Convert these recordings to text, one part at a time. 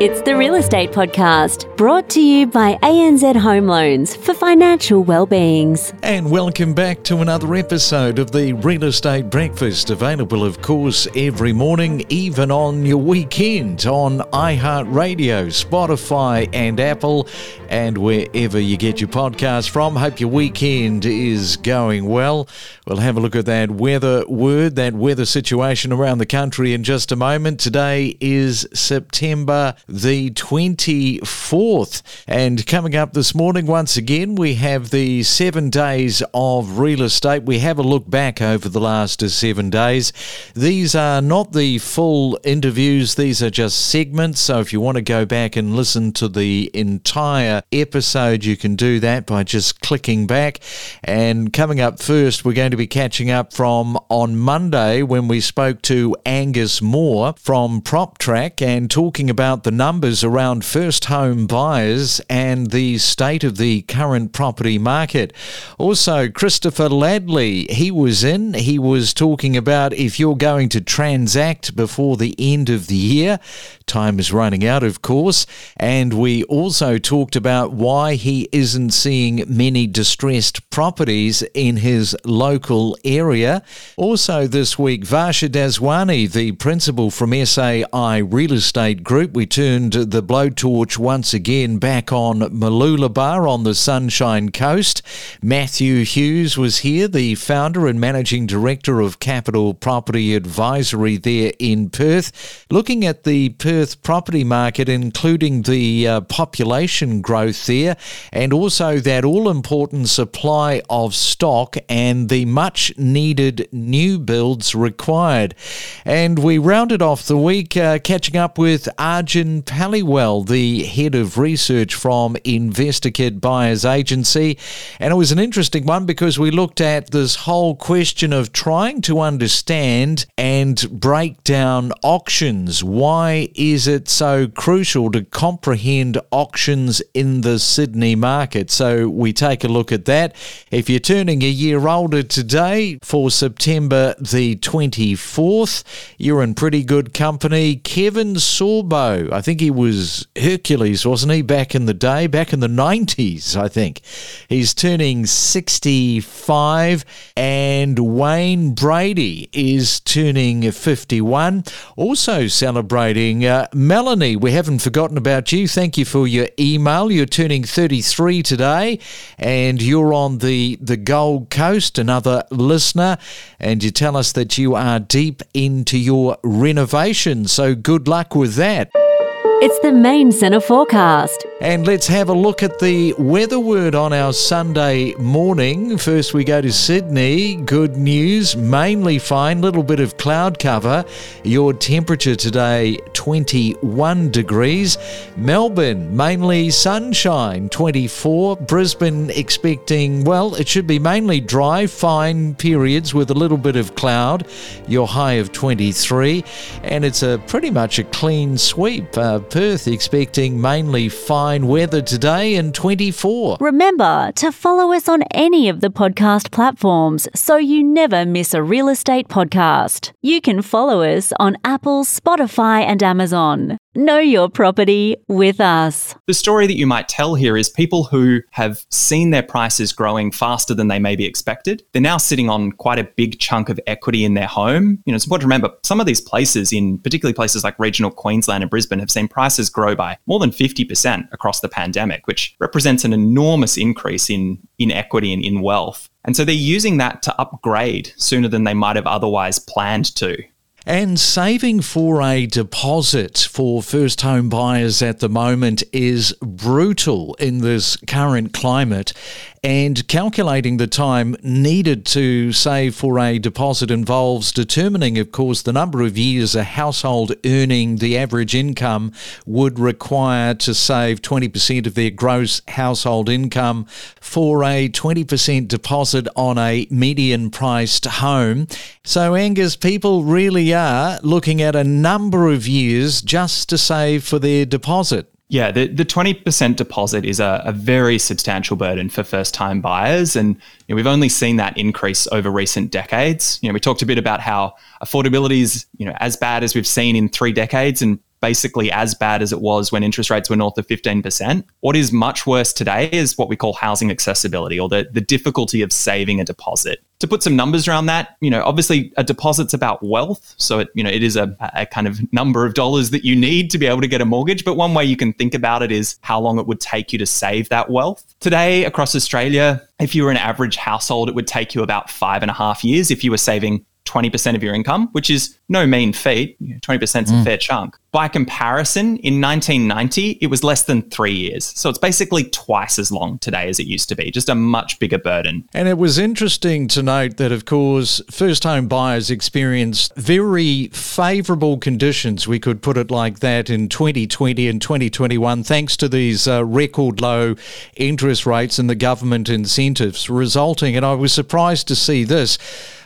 It's the Real Estate Podcast, brought to you by ANZ Home Loans for financial well-beings. And welcome back to another episode of the Real Estate Breakfast, available, of course, every morning, even on your weekend on iHeartRadio, Spotify, and Apple, and wherever you get your podcast from. Hope your weekend is going well. We'll have a look at that weather word, that weather situation around the country in just a moment. Today is September the 24th. And coming up this morning, once again, we have the seven days of real estate. We have a look back over the last seven days. These are not the full interviews, these are just segments. So if you want to go back and listen to the entire episode, you can do that by just clicking back. And coming up first, we're going to be catching up from on Monday when we spoke to Angus Moore from PropTrack and talking about the numbers around first home buyers and the state of the current property market. Also, Christopher Ladley, he was in, he was talking about if you're going to transact before the end of the year, time is running out, of course, and we also talked about why he isn't seeing many distressed properties in his local area. Also, this week, Varsha Daswani, the principal from SAI Real Estate Group, we turned the blowtorch once again back on Mooloolaba on the Sunshine Coast. Matthew Hughes was here, the founder and managing director of Capital Property Advisory there in Perth, looking at the Perth property market, including the uh, population growth there, and also that all important supply of stock and the much needed new builds required. And we rounded off the week uh, catching up with Arjun Paliwal, the head of research from InvestorKit Buyers Agency. And it was an interesting one because we looked at this whole question of trying to understand and break down auctions. Why is it so crucial to comprehend auctions in the Sydney market? So we take a look at that. If you're turning a year older today for September the 24th, you're in pretty good company. Kevin Sorbo, I think he was Hercules, wasn't he, back in the day, back in the 90s, I think. He's turning 65, and Wayne Brady is turning 51. Also celebrating uh, Melanie, we haven't forgotten about you. Thank you for your email. You're turning 33 today, and you're on the, the Gold Coast, another listener, and you tell us that you are deep into your renovation. So good luck with that. It's the main centre forecast. And let's have a look at the weather word on our Sunday morning. First, we go to Sydney. Good news, mainly fine, little bit of cloud cover. Your temperature today, 21 degrees. Melbourne, mainly sunshine, 24. Brisbane, expecting, well, it should be mainly dry, fine periods with a little bit of cloud. Your high of 23. And it's a pretty much a clean sweep. Uh, Perth expecting mainly fine weather today and 24. Remember to follow us on any of the podcast platforms so you never miss a real estate podcast. You can follow us on Apple, Spotify, and Amazon. Know your property with us. The story that you might tell here is people who have seen their prices growing faster than they maybe expected. They're now sitting on quite a big chunk of equity in their home. You know, it's important to remember some of these places, in particularly places like regional Queensland and Brisbane, have seen prices grow by more than 50% across the pandemic, which represents an enormous increase in, in equity and in wealth. And so they're using that to upgrade sooner than they might have otherwise planned to. And saving for a deposit for first home buyers at the moment is brutal in this current climate. And calculating the time needed to save for a deposit involves determining, of course, the number of years a household earning the average income would require to save 20% of their gross household income for a 20% deposit on a median priced home. So, Angus, people really are looking at a number of years just to save for their deposit. Yeah, the, the 20% deposit is a, a very substantial burden for first time buyers. And you know, we've only seen that increase over recent decades. You know, we talked a bit about how affordability is you know, as bad as we've seen in three decades and basically as bad as it was when interest rates were north of 15%. What is much worse today is what we call housing accessibility or the, the difficulty of saving a deposit. To put some numbers around that, you know, obviously a deposit's about wealth. So it, you know, it is a, a kind of number of dollars that you need to be able to get a mortgage. But one way you can think about it is how long it would take you to save that wealth. Today across Australia, if you were an average household, it would take you about five and a half years if you were saving 20% of your income, which is no mean feat. 20% is mm. a fair chunk. By comparison, in 1990, it was less than three years. So it's basically twice as long today as it used to be, just a much bigger burden. And it was interesting to note that, of course, first home buyers experienced very favourable conditions, we could put it like that, in 2020 and 2021, thanks to these uh, record low interest rates and the government incentives, resulting, and I was surprised to see this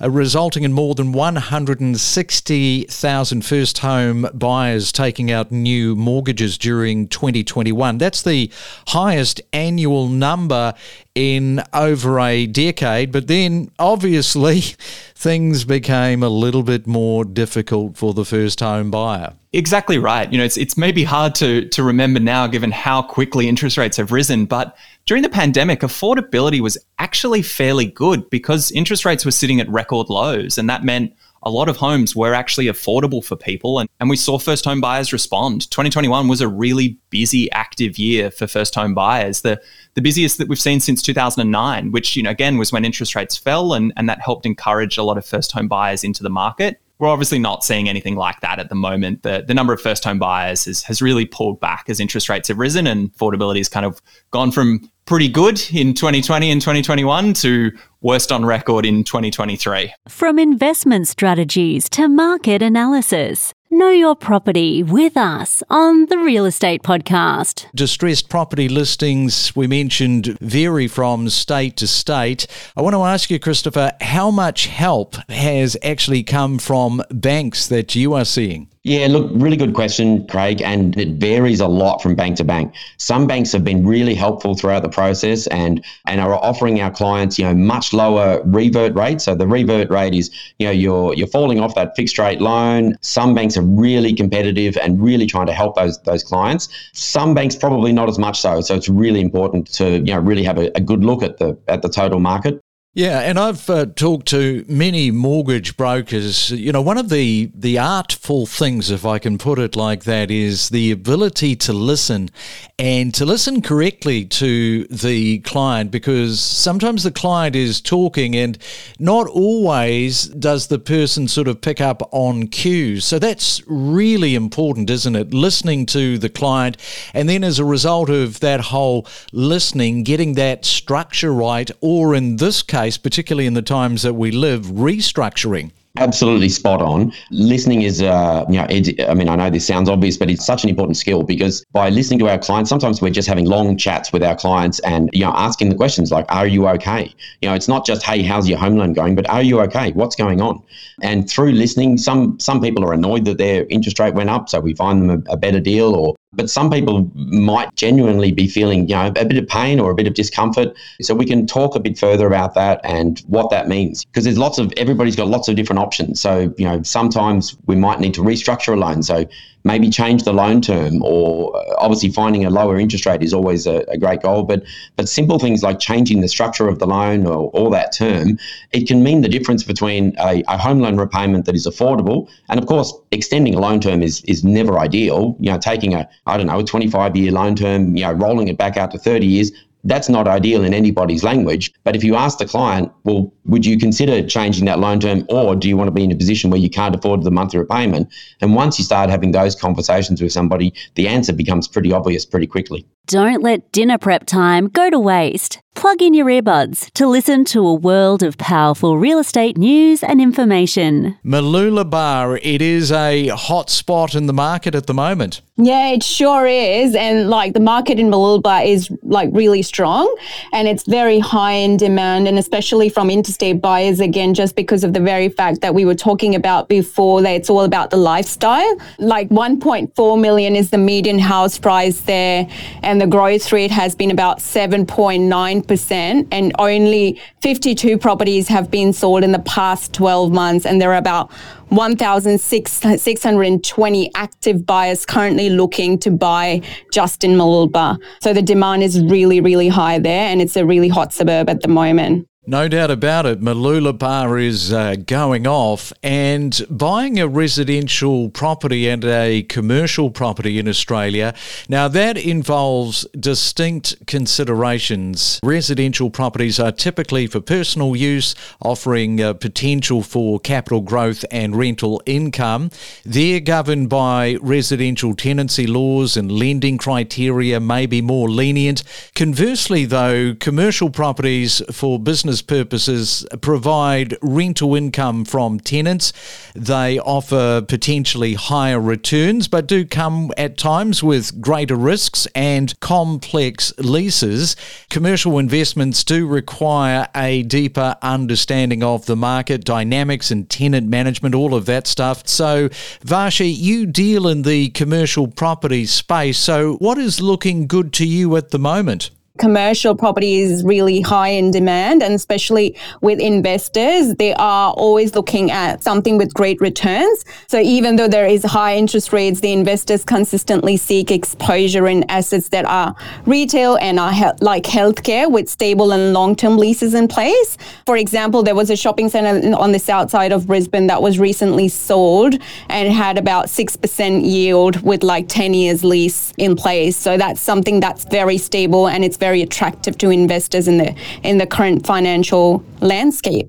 uh, resulting in more than 160,000 first home buyers taking out new mortgages during 2021. That's the highest annual number in over a decade. But then obviously things became a little bit more difficult for the first home buyer. Exactly right. You know, it's it's maybe hard to to remember now given how quickly interest rates have risen, but during the pandemic, affordability was actually fairly good because interest rates were sitting at record lows and that meant a lot of homes were actually affordable for people and, and we saw first home buyers respond. 2021 was a really busy, active year for first home buyers. The the busiest that we've seen since 2009, which, you know, again was when interest rates fell and, and that helped encourage a lot of first home buyers into the market. We're obviously not seeing anything like that at the moment. The, the number of first home buyers has, has really pulled back as interest rates have risen and affordability has kind of gone from pretty good in 2020 and 2021 to worst on record in 2023. From investment strategies to market analysis. Know your property with us on the Real Estate Podcast. Distressed property listings, we mentioned, vary from state to state. I want to ask you, Christopher, how much help has actually come from banks that you are seeing? Yeah, look, really good question, Craig, and it varies a lot from bank to bank. Some banks have been really helpful throughout the process and and are offering our clients, you know, much lower revert rate. So the revert rate is, you know, you're you're falling off that fixed rate loan. Some banks are really competitive and really trying to help those those clients. Some banks probably not as much so. So it's really important to, you know, really have a, a good look at the at the total market. Yeah, and I've uh, talked to many mortgage brokers. You know, one of the the artful things, if I can put it like that, is the ability to listen and to listen correctly to the client because sometimes the client is talking and not always does the person sort of pick up on cues. So that's really important, isn't it? Listening to the client and then as a result of that whole listening, getting that structure right, or in this case particularly in the times that we live, restructuring. Absolutely spot on. Listening is, uh, you know, I mean, I know this sounds obvious, but it's such an important skill because by listening to our clients, sometimes we're just having long chats with our clients and, you know, asking the questions like, are you okay? You know, it's not just, hey, how's your home loan going, but are you okay? What's going on? And through listening, some some people are annoyed that their interest rate went up, so we find them a, a better deal, or but some people might genuinely be feeling, you know, a bit of pain or a bit of discomfort. So we can talk a bit further about that and what that means. Because there's lots of everybody's got lots of different options. So, you know, sometimes we might need to restructure a loan. So maybe change the loan term or uh, obviously finding a lower interest rate is always a, a, great goal but but simple things like changing the structure of the loan or, or that term it can mean the difference between a, a, home loan repayment that is affordable and of course extending a loan term is is never ideal. You know taking a i don't know a 25 year loan term you know rolling it back out to 30 years that's not ideal in anybody's language. But if you ask the client, well, would you consider changing that loan term or do you want to be in a position where you can't afford the monthly repayment? And once you start having those conversations with somebody, the answer becomes pretty obvious pretty quickly. Don't let dinner prep time go to waste. Plug in your earbuds to listen to a world of powerful real estate news and information. Mooloolaba, it is a hot spot in the market at the moment. Yeah, it sure is. And like the market in Mooloolaba is like really strong and it's very high in demand and especially from interstate buyers again, just because of the very fact that we were talking about before that it's all about the lifestyle. Like 1.4 million is the median house price there and and the growth rate has been about 7.9%, and only 52 properties have been sold in the past 12 months, and there are about 1,620 active buyers currently looking to buy just in Mooloolaba. So the demand is really, really high there, and it's a really hot suburb at the moment. No doubt about it. Mooloolaba is uh, going off, and buying a residential property and a commercial property in Australia. Now, that involves distinct considerations. Residential properties are typically for personal use, offering uh, potential for capital growth and rental income. They're governed by residential tenancy laws, and lending criteria may be more lenient. Conversely, though, commercial properties for business business purposes provide rental income from tenants. They offer potentially higher returns, but do come at times with greater risks and complex leases. Commercial investments do require a deeper understanding of the market dynamics and tenant management, all of that stuff. So, Varsha, you deal in the commercial property space. So, what is looking good to you at the moment? Commercial property is really high in demand and especially with investors they are always looking at something with great returns. So even though there is high interest rates the investors consistently seek exposure in assets that are retail and are he- like healthcare with stable and long-term leases in place. For example there was a shopping center on the south side of brisbane that was recently sold and had about 6% yield with like 10 years lease in place. So that's something that's very stable and it's very very attractive to investors in the in the current financial landscape.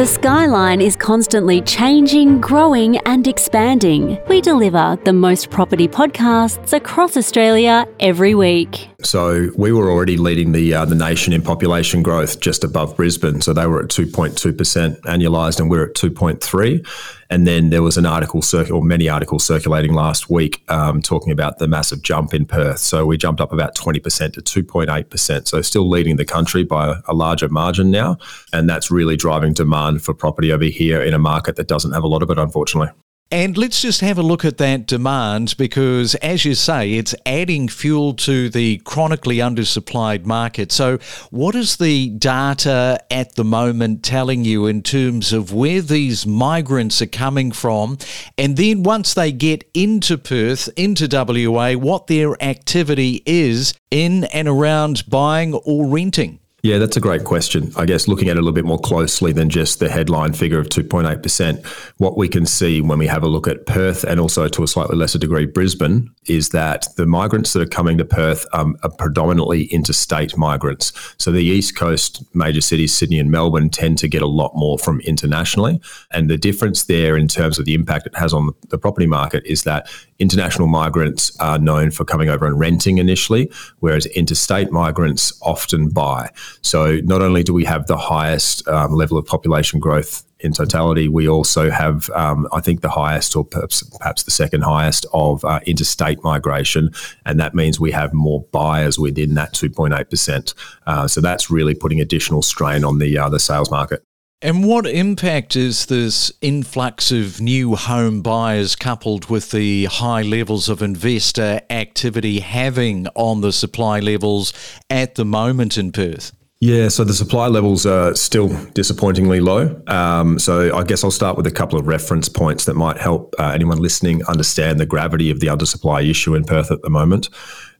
The skyline is constantly changing, growing, and expanding. We deliver the most property podcasts across Australia every week. So we were already leading the uh, the nation in population growth, just above Brisbane. So they were at two point two percent annualized, and we're at two point three. And then there was an article, or many articles circulating last week um, talking about the massive jump in Perth. So we jumped up about 20% to 2.8%. So still leading the country by a larger margin now. And that's really driving demand for property over here in a market that doesn't have a lot of it, unfortunately. And let's just have a look at that demand because, as you say, it's adding fuel to the chronically undersupplied market. So, what is the data at the moment telling you in terms of where these migrants are coming from? And then, once they get into Perth, into WA, what their activity is in and around buying or renting? Yeah, that's a great question. I guess looking at it a little bit more closely than just the headline figure of 2.8%, what we can see when we have a look at Perth and also to a slightly lesser degree Brisbane is that the migrants that are coming to Perth um, are predominantly interstate migrants. So the East Coast major cities, Sydney and Melbourne, tend to get a lot more from internationally. And the difference there in terms of the impact it has on the property market is that international migrants are known for coming over and renting initially, whereas interstate migrants often buy. So not only do we have the highest um, level of population growth in totality, we also have, um, I think, the highest or perhaps, perhaps the second highest of uh, interstate migration. And that means we have more buyers within that 2.8%. Uh, so that's really putting additional strain on the, uh, the sales market. And what impact is this influx of new home buyers coupled with the high levels of investor activity having on the supply levels at the moment in Perth? Yeah, so the supply levels are still disappointingly low. Um, so I guess I'll start with a couple of reference points that might help uh, anyone listening understand the gravity of the undersupply issue in Perth at the moment.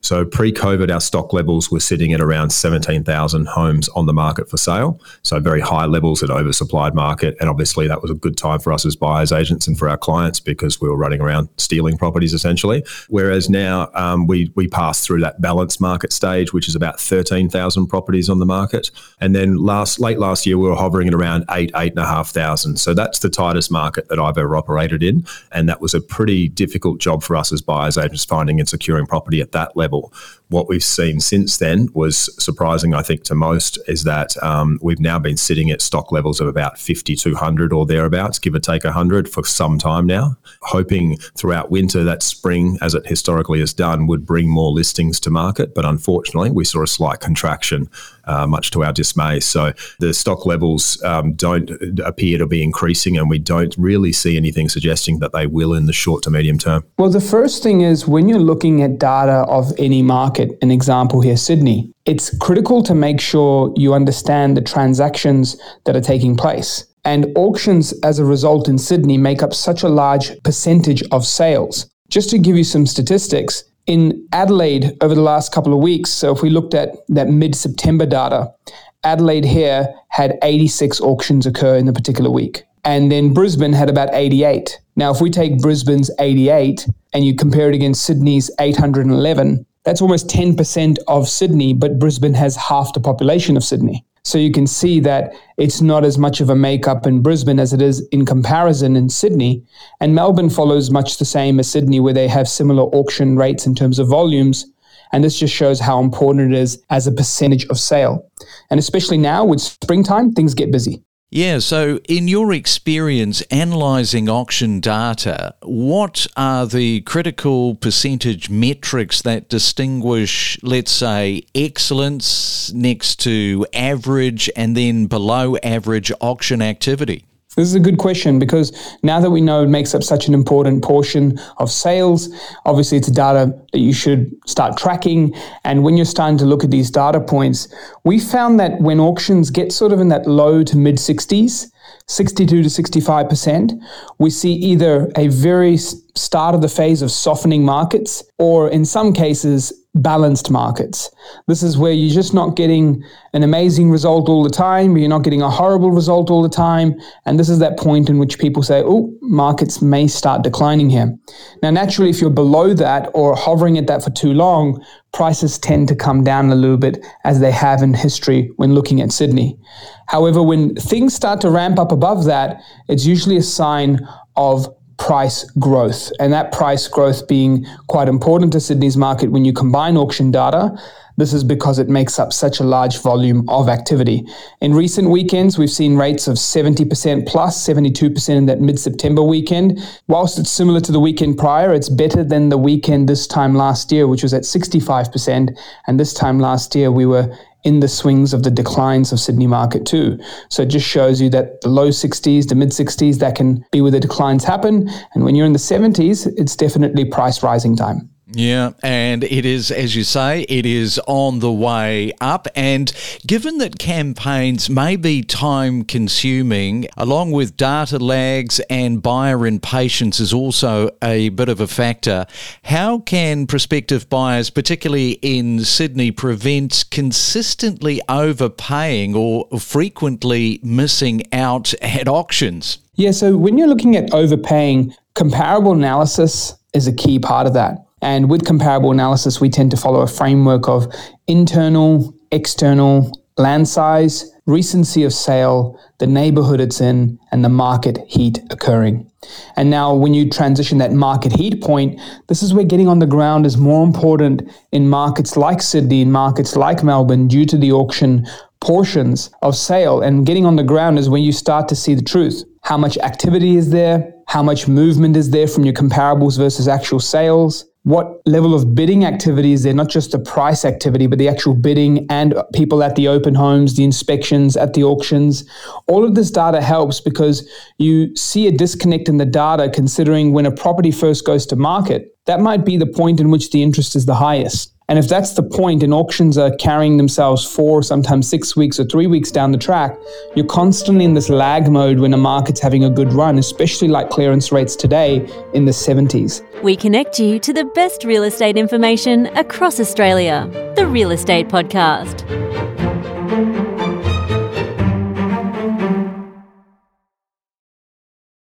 So pre COVID, our stock levels were sitting at around 17,000 homes on the market for sale. So very high levels at oversupplied market. And obviously, that was a good time for us as buyers agents and for our clients because we were running around stealing properties essentially. Whereas now um, we, we passed through that balanced market stage, which is about 13,000 properties on the market. And then last late last year, we were hovering at around eight, eight and a half thousand. So that's the tightest market that I've ever operated in. And that was a pretty difficult job for us as buyers agents finding and securing property at that level level. What we've seen since then was surprising, I think, to most, is that um, we've now been sitting at stock levels of about 5,200 or thereabouts, give or take 100 for some time now, hoping throughout winter that spring, as it historically has done, would bring more listings to market. But unfortunately, we saw a slight contraction uh, much to our dismay. So the stock levels um, don't appear to be increasing, and we don't really see anything suggesting that they will in the short to medium term. Well, the first thing is when you're looking at data of any market, an example here, Sydney, it's critical to make sure you understand the transactions that are taking place. And auctions, as a result, in Sydney make up such a large percentage of sales. Just to give you some statistics, in Adelaide over the last couple of weeks, so if we looked at that mid September data, Adelaide here had 86 auctions occur in the particular week. And then Brisbane had about 88. Now, if we take Brisbane's 88 and you compare it against Sydney's 811, that's almost 10% of Sydney, but Brisbane has half the population of Sydney. So you can see that it's not as much of a makeup in Brisbane as it is in comparison in Sydney. And Melbourne follows much the same as Sydney, where they have similar auction rates in terms of volumes. And this just shows how important it is as a percentage of sale. And especially now with springtime, things get busy. Yeah, so in your experience analysing auction data, what are the critical percentage metrics that distinguish, let's say, excellence next to average and then below average auction activity? This is a good question because now that we know it makes up such an important portion of sales, obviously it's data that you should start tracking. And when you're starting to look at these data points, we found that when auctions get sort of in that low to mid 60s, 62 to 65%, we see either a very start of the phase of softening markets or in some cases balanced markets. This is where you're just not getting an amazing result all the time, you're not getting a horrible result all the time. And this is that point in which people say, oh, markets may start declining here. Now, naturally, if you're below that or hovering at that for too long, prices tend to come down a little bit as they have in history when looking at Sydney. However, when things start to ramp up above that, it's usually a sign of price growth. And that price growth being quite important to Sydney's market when you combine auction data. This is because it makes up such a large volume of activity. In recent weekends, we've seen rates of 70% plus, 72% in that mid September weekend. Whilst it's similar to the weekend prior, it's better than the weekend this time last year, which was at 65%. And this time last year, we were in the swings of the declines of Sydney market too. So it just shows you that the low 60s, the mid 60s, that can be where the declines happen. And when you're in the 70s, it's definitely price rising time. Yeah, and it is, as you say, it is on the way up. And given that campaigns may be time consuming, along with data lags and buyer impatience is also a bit of a factor, how can prospective buyers, particularly in Sydney, prevent consistently overpaying or frequently missing out at auctions? Yeah, so when you're looking at overpaying, comparable analysis is a key part of that. And with comparable analysis, we tend to follow a framework of internal, external, land size, recency of sale, the neighborhood it's in, and the market heat occurring. And now, when you transition that market heat point, this is where getting on the ground is more important in markets like Sydney, in markets like Melbourne, due to the auction portions of sale. And getting on the ground is when you start to see the truth. How much activity is there? How much movement is there from your comparables versus actual sales? What level of bidding activity is there, not just the price activity, but the actual bidding and people at the open homes, the inspections at the auctions. All of this data helps because you see a disconnect in the data considering when a property first goes to market, that might be the point in which the interest is the highest. And if that's the point and auctions are carrying themselves four, sometimes six weeks or three weeks down the track, you're constantly in this lag mode when a market's having a good run, especially like clearance rates today in the 70s. We connect you to the best real estate information across Australia. The Real Estate Podcast.